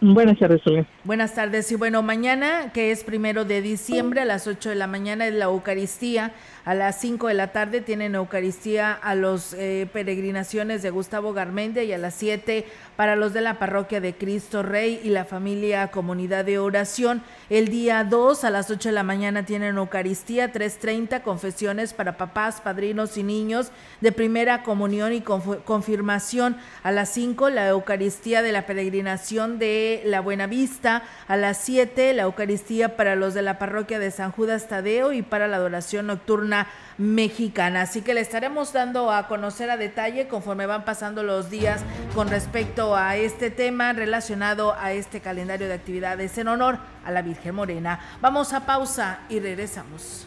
S20: Buenas tardes.
S2: Buenas tardes. Y bueno, mañana, que es primero de diciembre a las 8 de la mañana, es la Eucaristía A las 5 de la tarde tienen Eucaristía a los eh, peregrinaciones de Gustavo Garmendia y a las 7 para los de la parroquia de Cristo Rey y la familia Comunidad de Oración. El día 2 a las 8 de la mañana tienen Eucaristía, 3.30 confesiones para papás, padrinos y niños de primera comunión y confirmación. A las 5 la Eucaristía de la peregrinación de la Buena Vista. A las 7 la Eucaristía para los de la parroquia de San Judas Tadeo y para la adoración nocturna mexicana. Así que le estaremos dando a conocer a detalle conforme van pasando los días con respecto a este tema relacionado a este calendario de actividades en honor a la Virgen Morena. Vamos a pausa y regresamos.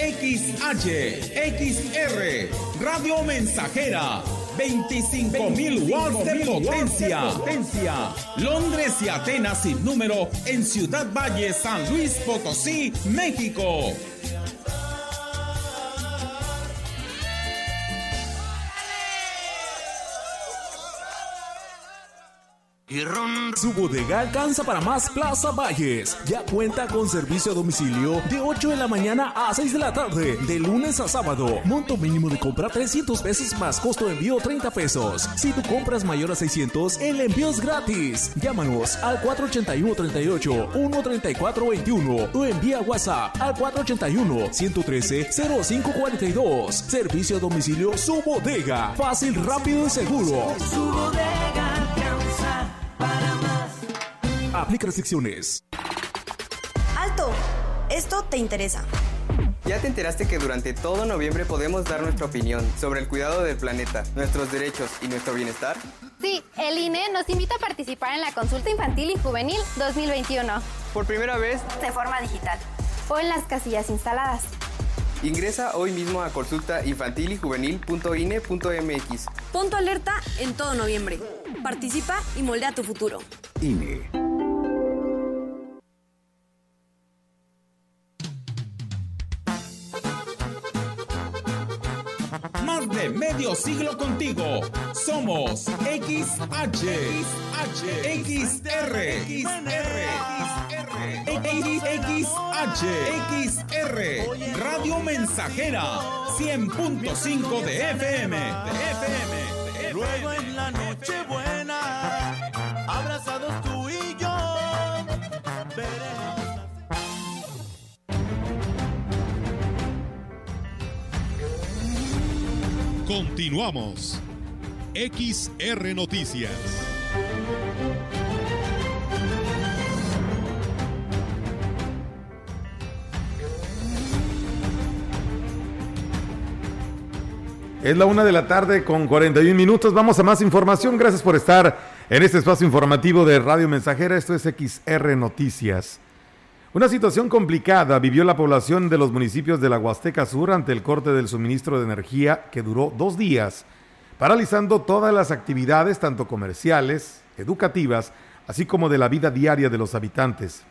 S9: XH, XR, Radio Mensajera, 25.000 watts de potencia. Londres y Atenas sin número en Ciudad Valle, San Luis Potosí, México.
S21: Su bodega alcanza para más Plaza Valles. Ya cuenta con servicio a domicilio de 8 de la mañana a 6 de la tarde, de lunes a sábado. Monto mínimo de compra 300 pesos más costo de envío 30 pesos. Si tu compras mayor a 600, el envío es gratis. Llámanos al 481 38 134 21 o envía WhatsApp al 481 113 0542. Servicio a domicilio Su Bodega. Fácil, rápido y seguro.
S8: Su bodega para más.
S21: Aplica restricciones.
S22: ¡Alto! Esto te interesa.
S23: ¿Ya te enteraste que durante todo noviembre podemos dar nuestra opinión sobre el cuidado del planeta, nuestros derechos y nuestro bienestar?
S24: Sí, el INE nos invita a participar en la consulta infantil y juvenil 2021.
S23: Por primera vez,
S22: De forma digital.
S24: O en las casillas instaladas.
S23: Ingresa hoy mismo a consulta infantil y juvenil.ine.mx.
S22: Punto alerta en todo noviembre. Participa y moldea tu futuro.
S25: INE.
S9: Más de medio siglo contigo. Somos XH, XH, XR, XR, XR, Radio Mensajera, 100.5 de FM, de FM.
S8: Luego en la noche buena, abrazados tú y yo, veremos.
S1: Continuamos. XR Noticias.
S4: Es la una de la tarde con 41 minutos. Vamos a más información. Gracias por estar en este espacio informativo de Radio Mensajera. Esto es XR Noticias. Una situación complicada vivió la población de los municipios de la Huasteca Sur ante el corte del suministro de energía que duró dos días, paralizando todas las actividades, tanto comerciales, educativas, así como de la vida diaria de los habitantes.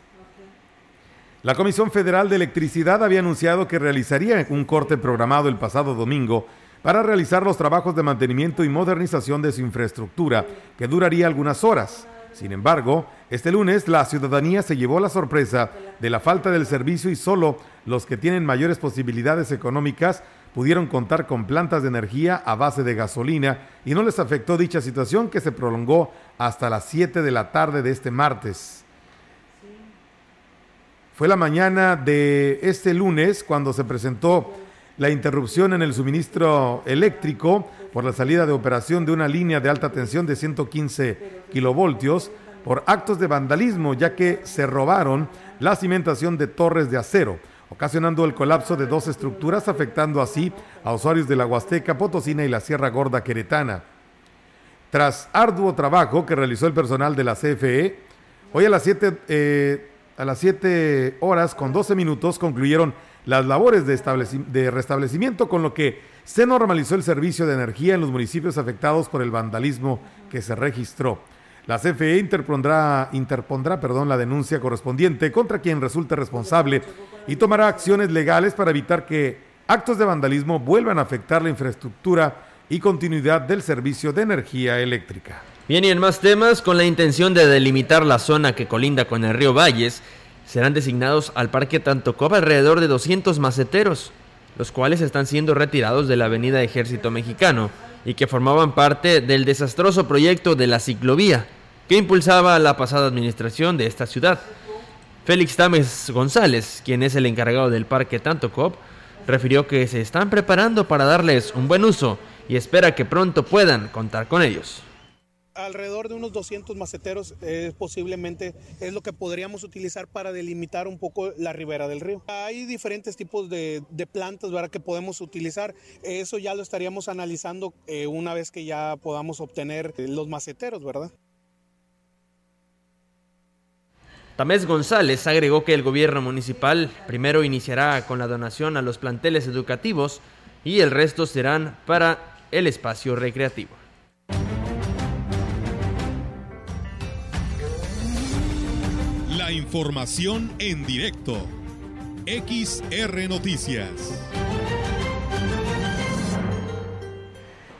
S4: La Comisión Federal de Electricidad había anunciado que realizaría un corte programado el pasado domingo para realizar los trabajos de mantenimiento y modernización de su infraestructura, que duraría algunas horas. Sin embargo, este lunes la ciudadanía se llevó la sorpresa de la falta del servicio y solo los que tienen mayores posibilidades económicas pudieron contar con plantas de energía a base de gasolina y no les afectó dicha situación que se prolongó hasta las 7 de la tarde de este martes. Fue la mañana de este lunes cuando se presentó la interrupción en el suministro eléctrico por la salida de operación de una línea de alta tensión de 115 kilovoltios por actos de vandalismo, ya que se robaron la cimentación de torres de acero. ocasionando el colapso de dos estructuras, afectando así a usuarios de la Huasteca Potosina y la Sierra Gorda Queretana. Tras arduo trabajo que realizó el personal de la CFE, hoy a las 7 eh, a las 7 horas con 12 minutos concluyeron las labores de, restablecimiento, con lo que se normalizó el servicio de energía en los municipios afectados por el vandalismo que se registró. La CFE interpondrá, interpondrá perdón, la denuncia correspondiente contra quien resulte responsable y tomará acciones legales para evitar que actos de vandalismo vuelvan a afectar la infraestructura y continuidad del servicio de energía eléctrica.
S26: Bien, y en más temas, con la intención de delimitar la zona que colinda con el río Valles, serán designados al Parque Tantocop alrededor de 200 maceteros, los cuales están siendo retirados de la Avenida Ejército Mexicano y que formaban parte del desastroso proyecto de la ciclovía que impulsaba la pasada administración de esta ciudad. Félix Tames González, quien es el encargado del Parque Tantocop, refirió que se están preparando para darles un buen uso y espera que pronto puedan contar con ellos
S27: alrededor de unos 200 maceteros eh, posiblemente es lo que podríamos utilizar para delimitar un poco la ribera del río. Hay diferentes tipos de, plantas ¿verdad? que podemos utilizar. Eso ya lo estaríamos analizando eh, una vez que ya podamos obtener eh, los maceteros, ¿verdad?
S26: Tamés González agregó que el gobierno municipal primero iniciará con la donación a los planteles educativos y el resto serán para el espacio recreativo.
S1: Información en directo. XR Noticias.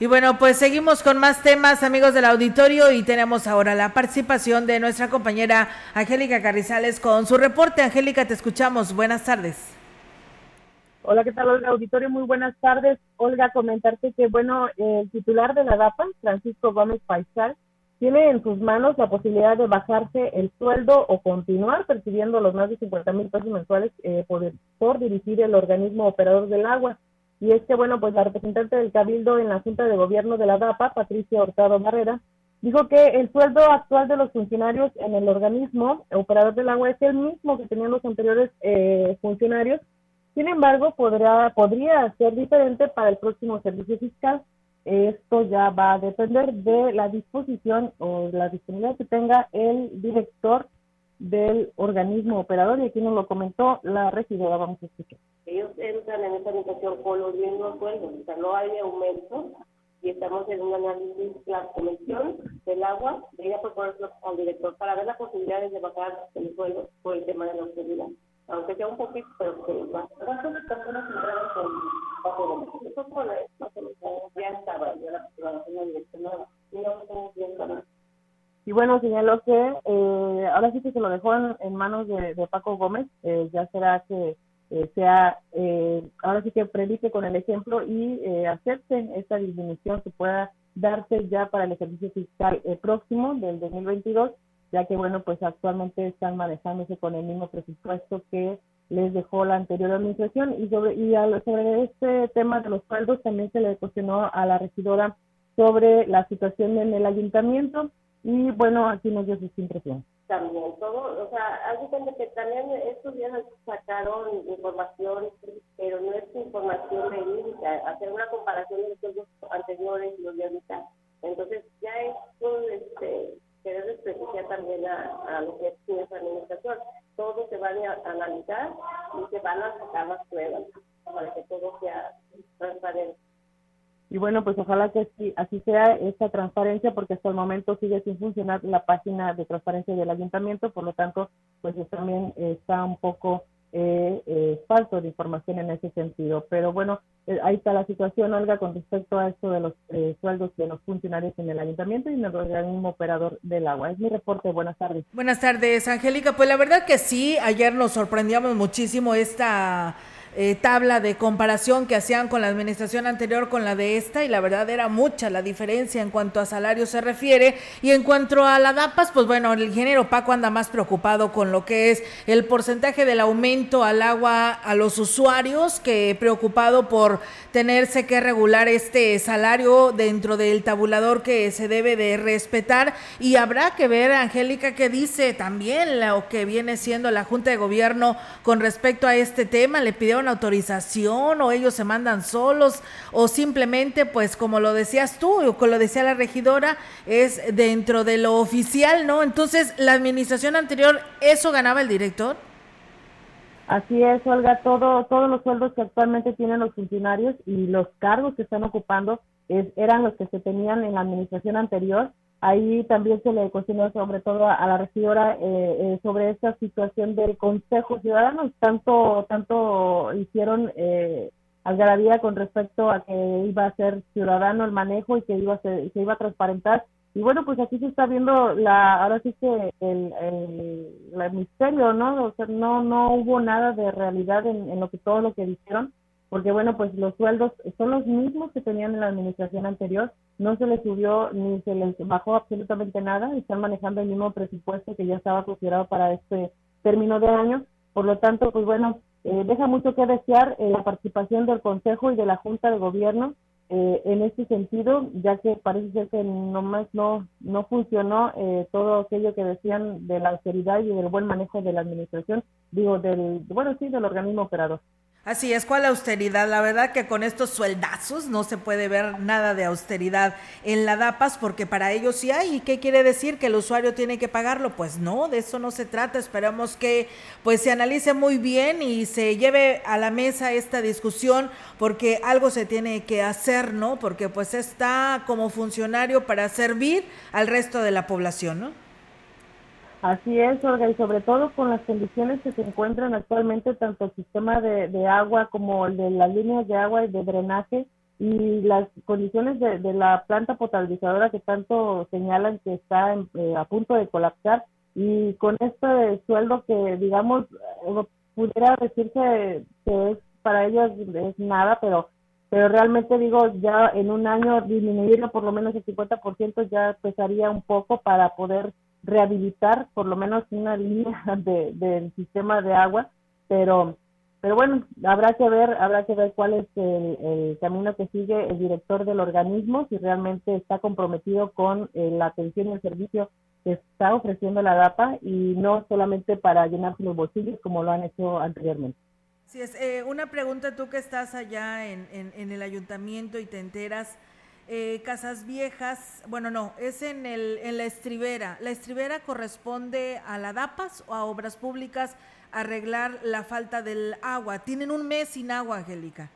S2: Y bueno, pues seguimos con más temas, amigos del auditorio, y tenemos ahora la participación de nuestra compañera Angélica Carrizales con su reporte. Angélica, te escuchamos. Buenas tardes.
S28: Hola, ¿qué tal, Olga? Auditorio, muy buenas tardes. Olga, comentarte que, bueno, el titular de la DAPA, Francisco Gómez Paisal, tiene en sus manos la posibilidad de bajarse el sueldo o continuar percibiendo los más de 50 mil pesos mensuales eh, por, dirigir el organismo operador del agua. Y es que, bueno, pues la representante del Cabildo en la Junta de Gobierno de la DAPA, Patricia Hurtado Barrera, dijo que el sueldo actual de los funcionarios en el organismo operador del agua es el mismo que tenían los anteriores eh, funcionarios. Sin embargo, podría ser diferente para el próximo servicio fiscal esto ya va a depender de la disposición o la disponibilidad que tenga el director del organismo operador y aquí nos lo comentó la regidora, vamos a escuchar.
S29: Ellos entran en esta negociación con los mismos sueldos, o sea, no hay aumento y estamos en un análisis, la comisión del agua de ir a proponerlo al director para ver las posibilidades de bajar el sueldo por el tema de la seguridad aunque sea un poquito, pero que. ¿Cuántas personas entraron con bajo Eso fue ya estaba, ya la programación direccionada. Y no bien
S28: y bueno, señaló que eh, ahora sí que se lo dejó en, manos de, de, Paco Gómez, eh, ya será que eh, sea, eh, ahora sí que predique con el ejemplo y eh, acepte esta disminución que pueda darse ya para el ejercicio fiscal eh, próximo del 2022 ya que bueno, pues actualmente están manejándose con el mismo presupuesto que les dejó la anterior administración y sobre y sobre este tema de los sueldos también se le cuestionó a la regidora sobre la situación en el ayuntamiento y bueno, aquí nos dio sus impresiones.
S29: También todo, o sea, algo que también estos días sacaron información, pero no es información verídica, hacer una comparación de los sueldos anteriores y los de ahorita. Entonces ya es un, este, querer desprestigiar también a, a lo que es administración. Todo se va a analizar y se van a sacar las pruebas para que todo sea transparente.
S28: Y bueno, pues ojalá que así, así sea esta transparencia, porque hasta el momento sigue sin funcionar la página de transparencia del ayuntamiento, por lo tanto, pues también está un poco eh, eh, falso de información en ese sentido. Pero bueno, eh, ahí está la situación, Olga, con respecto a esto de los eh, sueldos de los funcionarios en el ayuntamiento y en el organismo operador del agua. Es mi reporte. Buenas tardes.
S2: Buenas tardes, Angélica. Pues la verdad que sí, ayer nos sorprendíamos muchísimo esta eh, tabla de comparación que hacían con la administración anterior con la de esta y la verdad era mucha la diferencia en cuanto a salario se refiere. Y en cuanto a la DAPAS, pues bueno, el ingeniero Paco anda más preocupado con lo que es el porcentaje del aumento al agua a los usuarios que preocupado por tenerse que regular este salario dentro del tabulador que se debe de respetar. Y habrá que ver, Angélica, que dice también lo que viene siendo la Junta de Gobierno con respecto a este tema, le pidieron autorización o ellos se mandan solos o simplemente pues como lo decías tú o como lo decía la regidora es dentro de lo oficial, ¿no? Entonces, la administración anterior, ¿eso ganaba el director?
S28: Así es, Olga, todo, todos los sueldos que actualmente tienen los funcionarios y los cargos que están ocupando eran los que se tenían en la administración anterior. Ahí también se le cuestionó sobre todo a, la regidora eh, eh, sobre esta situación del Consejo Ciudadano. Tanto, tanto hicieron eh, algarabía con respecto a que iba a ser ciudadano el manejo y que iba a se iba a transparentar y bueno, pues aquí se está viendo la, ahora sí que el, el, misterio, ¿no? O sea, no, no hubo nada de realidad en, lo que todo lo que dijeron, porque bueno, pues los sueldos son los mismos que tenían en la administración anterior, no se les subió ni se les bajó absolutamente nada, están manejando el mismo presupuesto que ya estaba considerado para este término de año, por lo tanto, pues bueno, eh, deja mucho que desear eh, la participación del Consejo y de la Junta de Gobierno eh, en este sentido, ya que parece ser que nomás no, no funcionó eh, todo aquello que decían de la austeridad y del buen manejo de la administración, digo, del, bueno, sí, del organismo operador.
S2: Así es, ¿cuál austeridad? La verdad que con estos sueldazos no se puede ver nada de austeridad en la DAPAS porque para ellos sí hay. ¿Y qué quiere decir? ¿Que el usuario tiene que pagarlo? Pues no, de eso no se trata. Esperamos que pues se analice muy bien y se lleve a la mesa esta discusión porque algo se tiene que hacer, ¿no? Porque pues está como funcionario para servir al resto de la población, ¿no?
S28: Así es, Olga, y sobre todo con las condiciones que se encuentran actualmente, tanto el sistema de, agua como el de las líneas de agua y de drenaje y las condiciones de, la planta potabilizadora que tanto señalan que está eh, a punto de colapsar y con este sueldo que, digamos, eh, pudiera decirse que es para ellos es nada, pero pero realmente digo, ya en un año disminuirlo por lo menos el 50% ya pesaría un poco para poder rehabilitar por lo menos una línea de, del sistema de agua, pero pero bueno, habrá que ver, habrá que ver cuál es el, camino que sigue el director del organismo, si realmente está comprometido con eh, la atención y el servicio que está ofreciendo la DAPA y no solamente para llenarse los bolsillos como lo han hecho anteriormente.
S2: Sí, es eh, una pregunta tú que estás allá en el ayuntamiento y te enteras eh, Casas Viejas, bueno, no, es en, el, en la estribera. ¿La estribera corresponde a la DAPAS o a Obras Públicas arreglar la falta del agua? Tienen un mes sin agua, Angélica.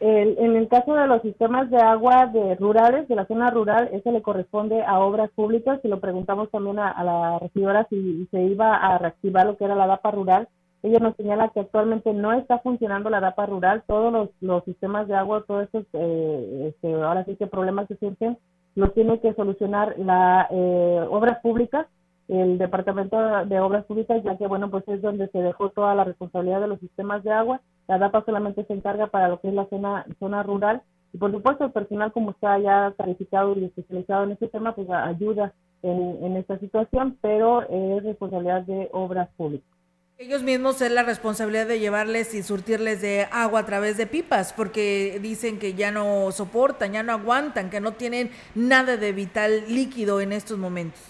S28: en el caso de los sistemas de agua de rurales, de la zona rural, eso le corresponde a obras públicas. Y lo preguntamos también a, la regidora si se iba a reactivar lo que era la DAPA rural, ella nos señala que actualmente no está funcionando la DAPA rural, todos los, sistemas de agua, todos estos, eh, este, ahora sí que problemas que surgen, los tiene que solucionar la eh, Obras Públicas, el Departamento de Obras Públicas, ya que, bueno, pues es donde se dejó toda la responsabilidad de los sistemas de agua. La DAPA solamente se encarga para lo que es la zona, zona rural. Y, por supuesto, el personal, como está ya calificado y especializado en este tema, pues ayuda en, en esta situación, pero es responsabilidad de Obras Públicas.
S2: Ellos mismos es la responsabilidad de llevarles y surtirles de agua a través de pipas, porque dicen que ya no soportan, ya no aguantan, que no tienen nada de vital líquido en estos momentos.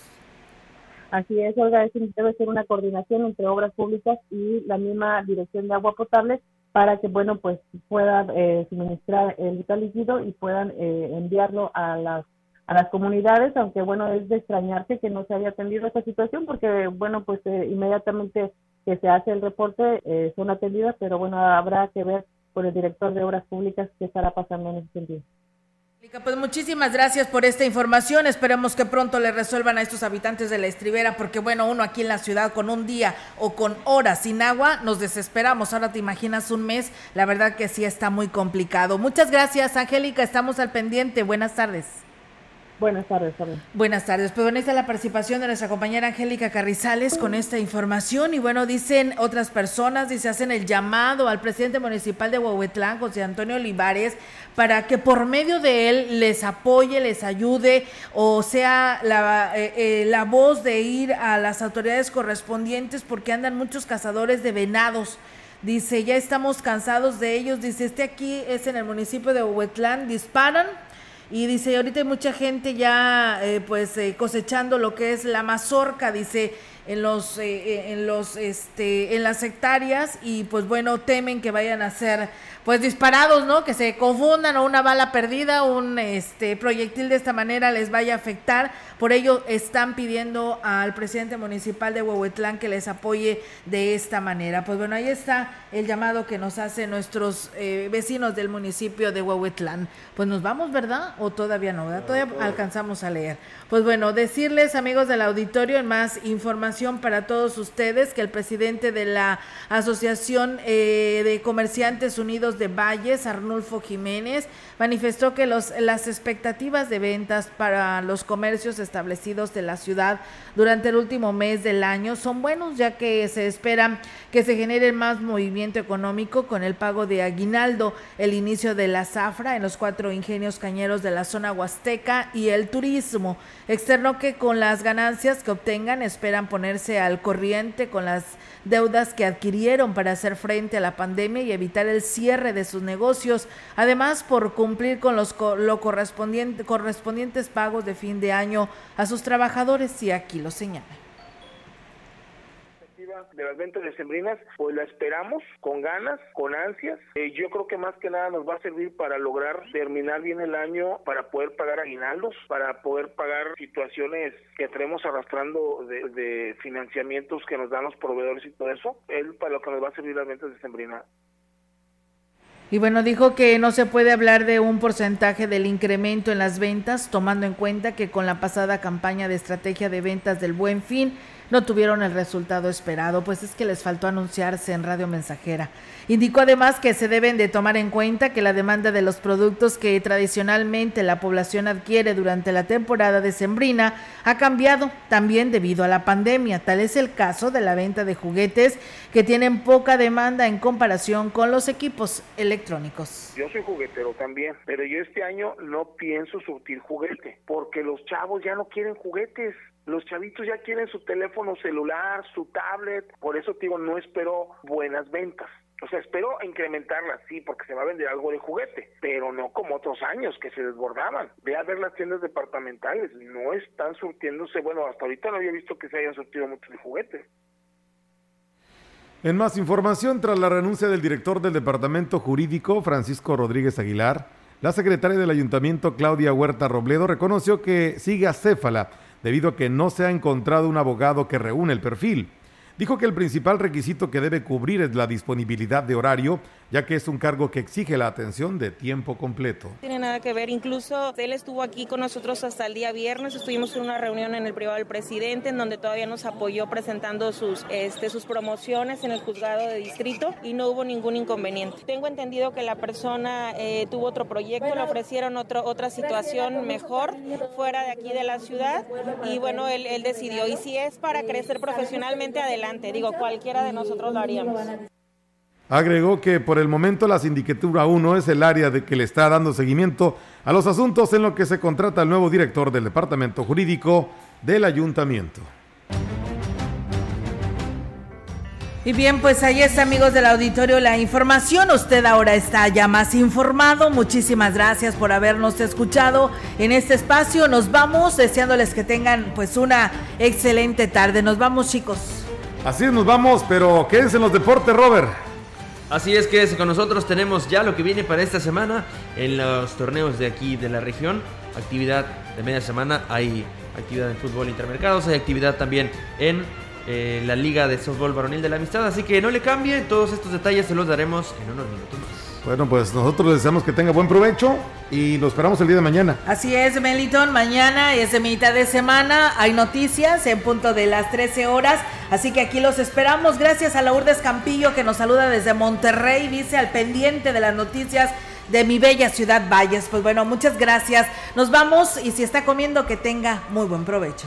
S28: Así es, Olga, debe ser una coordinación entre obras públicas y la misma dirección de agua potable para que, bueno, pues puedan eh, suministrar el vital líquido y puedan eh, enviarlo a las a las comunidades, aunque bueno, es de extrañarse que no se haya atendido esta situación porque bueno, pues eh, inmediatamente que se hace el reporte eh, son atendidas, pero bueno, habrá que ver por el director de Obras Públicas qué estará pasando en ese sentido.
S2: Pues muchísimas gracias por esta información. Esperemos que pronto le resuelvan a estos habitantes de la estribera, porque bueno, uno aquí en la ciudad con un día o con horas sin agua, nos desesperamos. Ahora te imaginas un mes, la verdad que sí está muy complicado. Muchas gracias, Angélica. Estamos al pendiente. Buenas tardes.
S28: Buenas tardes, también.
S2: Buenas tardes. Pues bueno, está la participación de nuestra compañera Angélica Carrizales con esta información. Y bueno, dicen otras personas, dice, hacen el llamado al presidente municipal de Huehuetlán, José Antonio Olivares, para que por medio de él les apoye, les ayude, o sea, la, eh, eh, la voz de ir a las autoridades correspondientes, porque andan muchos cazadores de venados. Dice, ya estamos cansados de ellos. Dice, este aquí es en el municipio de Huehuetlán, disparan y dice, ahorita hay mucha gente ya eh, pues eh, cosechando lo que es la mazorca, dice, en los, eh, en los, este, en las hectáreas. Y pues bueno, temen que vayan a ser pues disparados, ¿no? Que se confundan o una bala perdida, un este proyectil de esta manera les vaya a afectar. Por ello están pidiendo al presidente municipal de Huehuetlán que les apoye de esta manera. Pues bueno, ahí está el llamado que nos hacen nuestros eh, vecinos del municipio de Huehuetlán. Pues nos vamos, ¿verdad? O todavía no, ¿verdad? Todavía alcanzamos a leer. Pues bueno, decirles, amigos del auditorio, en más información para todos ustedes, que el presidente de la Asociación eh, de Comerciantes Unidos de Valles, Arnulfo Jiménez, manifestó que los, las expectativas de ventas para los comercios establecidos de la ciudad durante el último mes del año son buenos, ya que se espera que se genere más movimiento económico con el pago de aguinaldo, el inicio de la zafra en los cuatro ingenios cañeros de la zona huasteca y el turismo. Externo que con las ganancias que obtengan esperan ponerse al corriente con las deudas que adquirieron para hacer frente a la pandemia y evitar el cierre de sus negocios. Además, por cumplir con los lo correspondiente, correspondientes pagos de fin de año a sus trabajadores, y aquí lo señala
S30: de las ventas decembrinas, pues la esperamos con ganas, con ansias. Eh, yo creo que más que nada nos va a servir para lograr terminar bien el año, para poder pagar aguinaldos, para poder pagar situaciones que tenemos arrastrando de, de financiamientos que nos dan los proveedores y todo eso. Es para lo que nos va a servir las ventas decembrinas.
S2: Y bueno, dijo que no se puede hablar de un porcentaje del incremento en las ventas, tomando en cuenta que con la pasada campaña de estrategia de ventas del Buen Fin, no tuvieron el resultado esperado, pues es que les faltó anunciarse en Radio Mensajera. Indicó además que se deben de tomar en cuenta que la demanda de los productos que tradicionalmente la población adquiere durante la temporada decembrina ha cambiado también debido a la pandemia. Tal es el caso de la venta de juguetes que tienen poca demanda en comparación con los equipos electrónicos.
S30: Yo soy juguetero también, pero yo este año no pienso surtir juguete porque los chavos ya no quieren juguetes. Los chavitos ya quieren su teléfono celular, su tablet, por eso digo, no espero buenas ventas. O sea, espero incrementarlas, sí, porque se va a vender algo de juguete, pero no como otros años que se desbordaban. Ve a ver las tiendas departamentales, no están surtiéndose, bueno, hasta ahorita no había visto que se hayan surtido mucho de juguetes.
S4: En más información, tras la renuncia del director del Departamento Jurídico, Francisco Rodríguez Aguilar, la secretaria del Ayuntamiento, Claudia Huerta Robledo, reconoció que sigue acéfala debido a que no se ha encontrado un abogado que reúne el perfil. Dijo que el principal requisito que debe cubrir es la disponibilidad de horario ya que es un cargo que exige la atención de tiempo completo.
S31: Tiene nada que ver, incluso él estuvo aquí con nosotros hasta el día viernes, estuvimos en una reunión en el privado del presidente en donde todavía nos apoyó presentando sus, este, sus promociones en el juzgado de distrito y no hubo ningún inconveniente. Tengo entendido que la persona eh, tuvo otro proyecto, le ofrecieron otro, otra situación mejor fuera de aquí de la ciudad y bueno, él, él decidió. Y si es para crecer profesionalmente, adelante, digo, cualquiera de nosotros lo haríamos.
S4: Agregó que por el momento la Sindicatura 1 es el área de que le está dando seguimiento a los asuntos en lo que se contrata al nuevo director del Departamento Jurídico del Ayuntamiento.
S2: Y bien, pues ahí está, amigos del auditorio, la información. Usted ahora está ya más informado. Muchísimas gracias por habernos escuchado en este espacio. Nos vamos deseándoles que tengan pues una excelente tarde. Nos vamos, chicos.
S4: Así es, nos vamos, pero quédense en los deportes, Robert.
S26: Así es que con nosotros tenemos ya lo que viene para esta semana en los torneos de aquí de la región. Actividad de media semana, hay actividad en fútbol intermercados, hay actividad también en eh, la Liga de Softball Varonil de la Amistad. Así que no le cambie, todos estos detalles se los daremos en unos minutos más.
S4: Bueno, pues nosotros deseamos que tenga buen provecho y lo esperamos el día de mañana.
S2: Así es, Meliton, mañana es de mitad de semana, hay noticias en punto de las 13 horas, así que aquí los esperamos. Gracias a Lourdes Campillo que nos saluda desde Monterrey, dice al pendiente de las noticias de mi bella ciudad Valles. Pues bueno, muchas gracias. Nos vamos y si está comiendo que tenga muy buen provecho.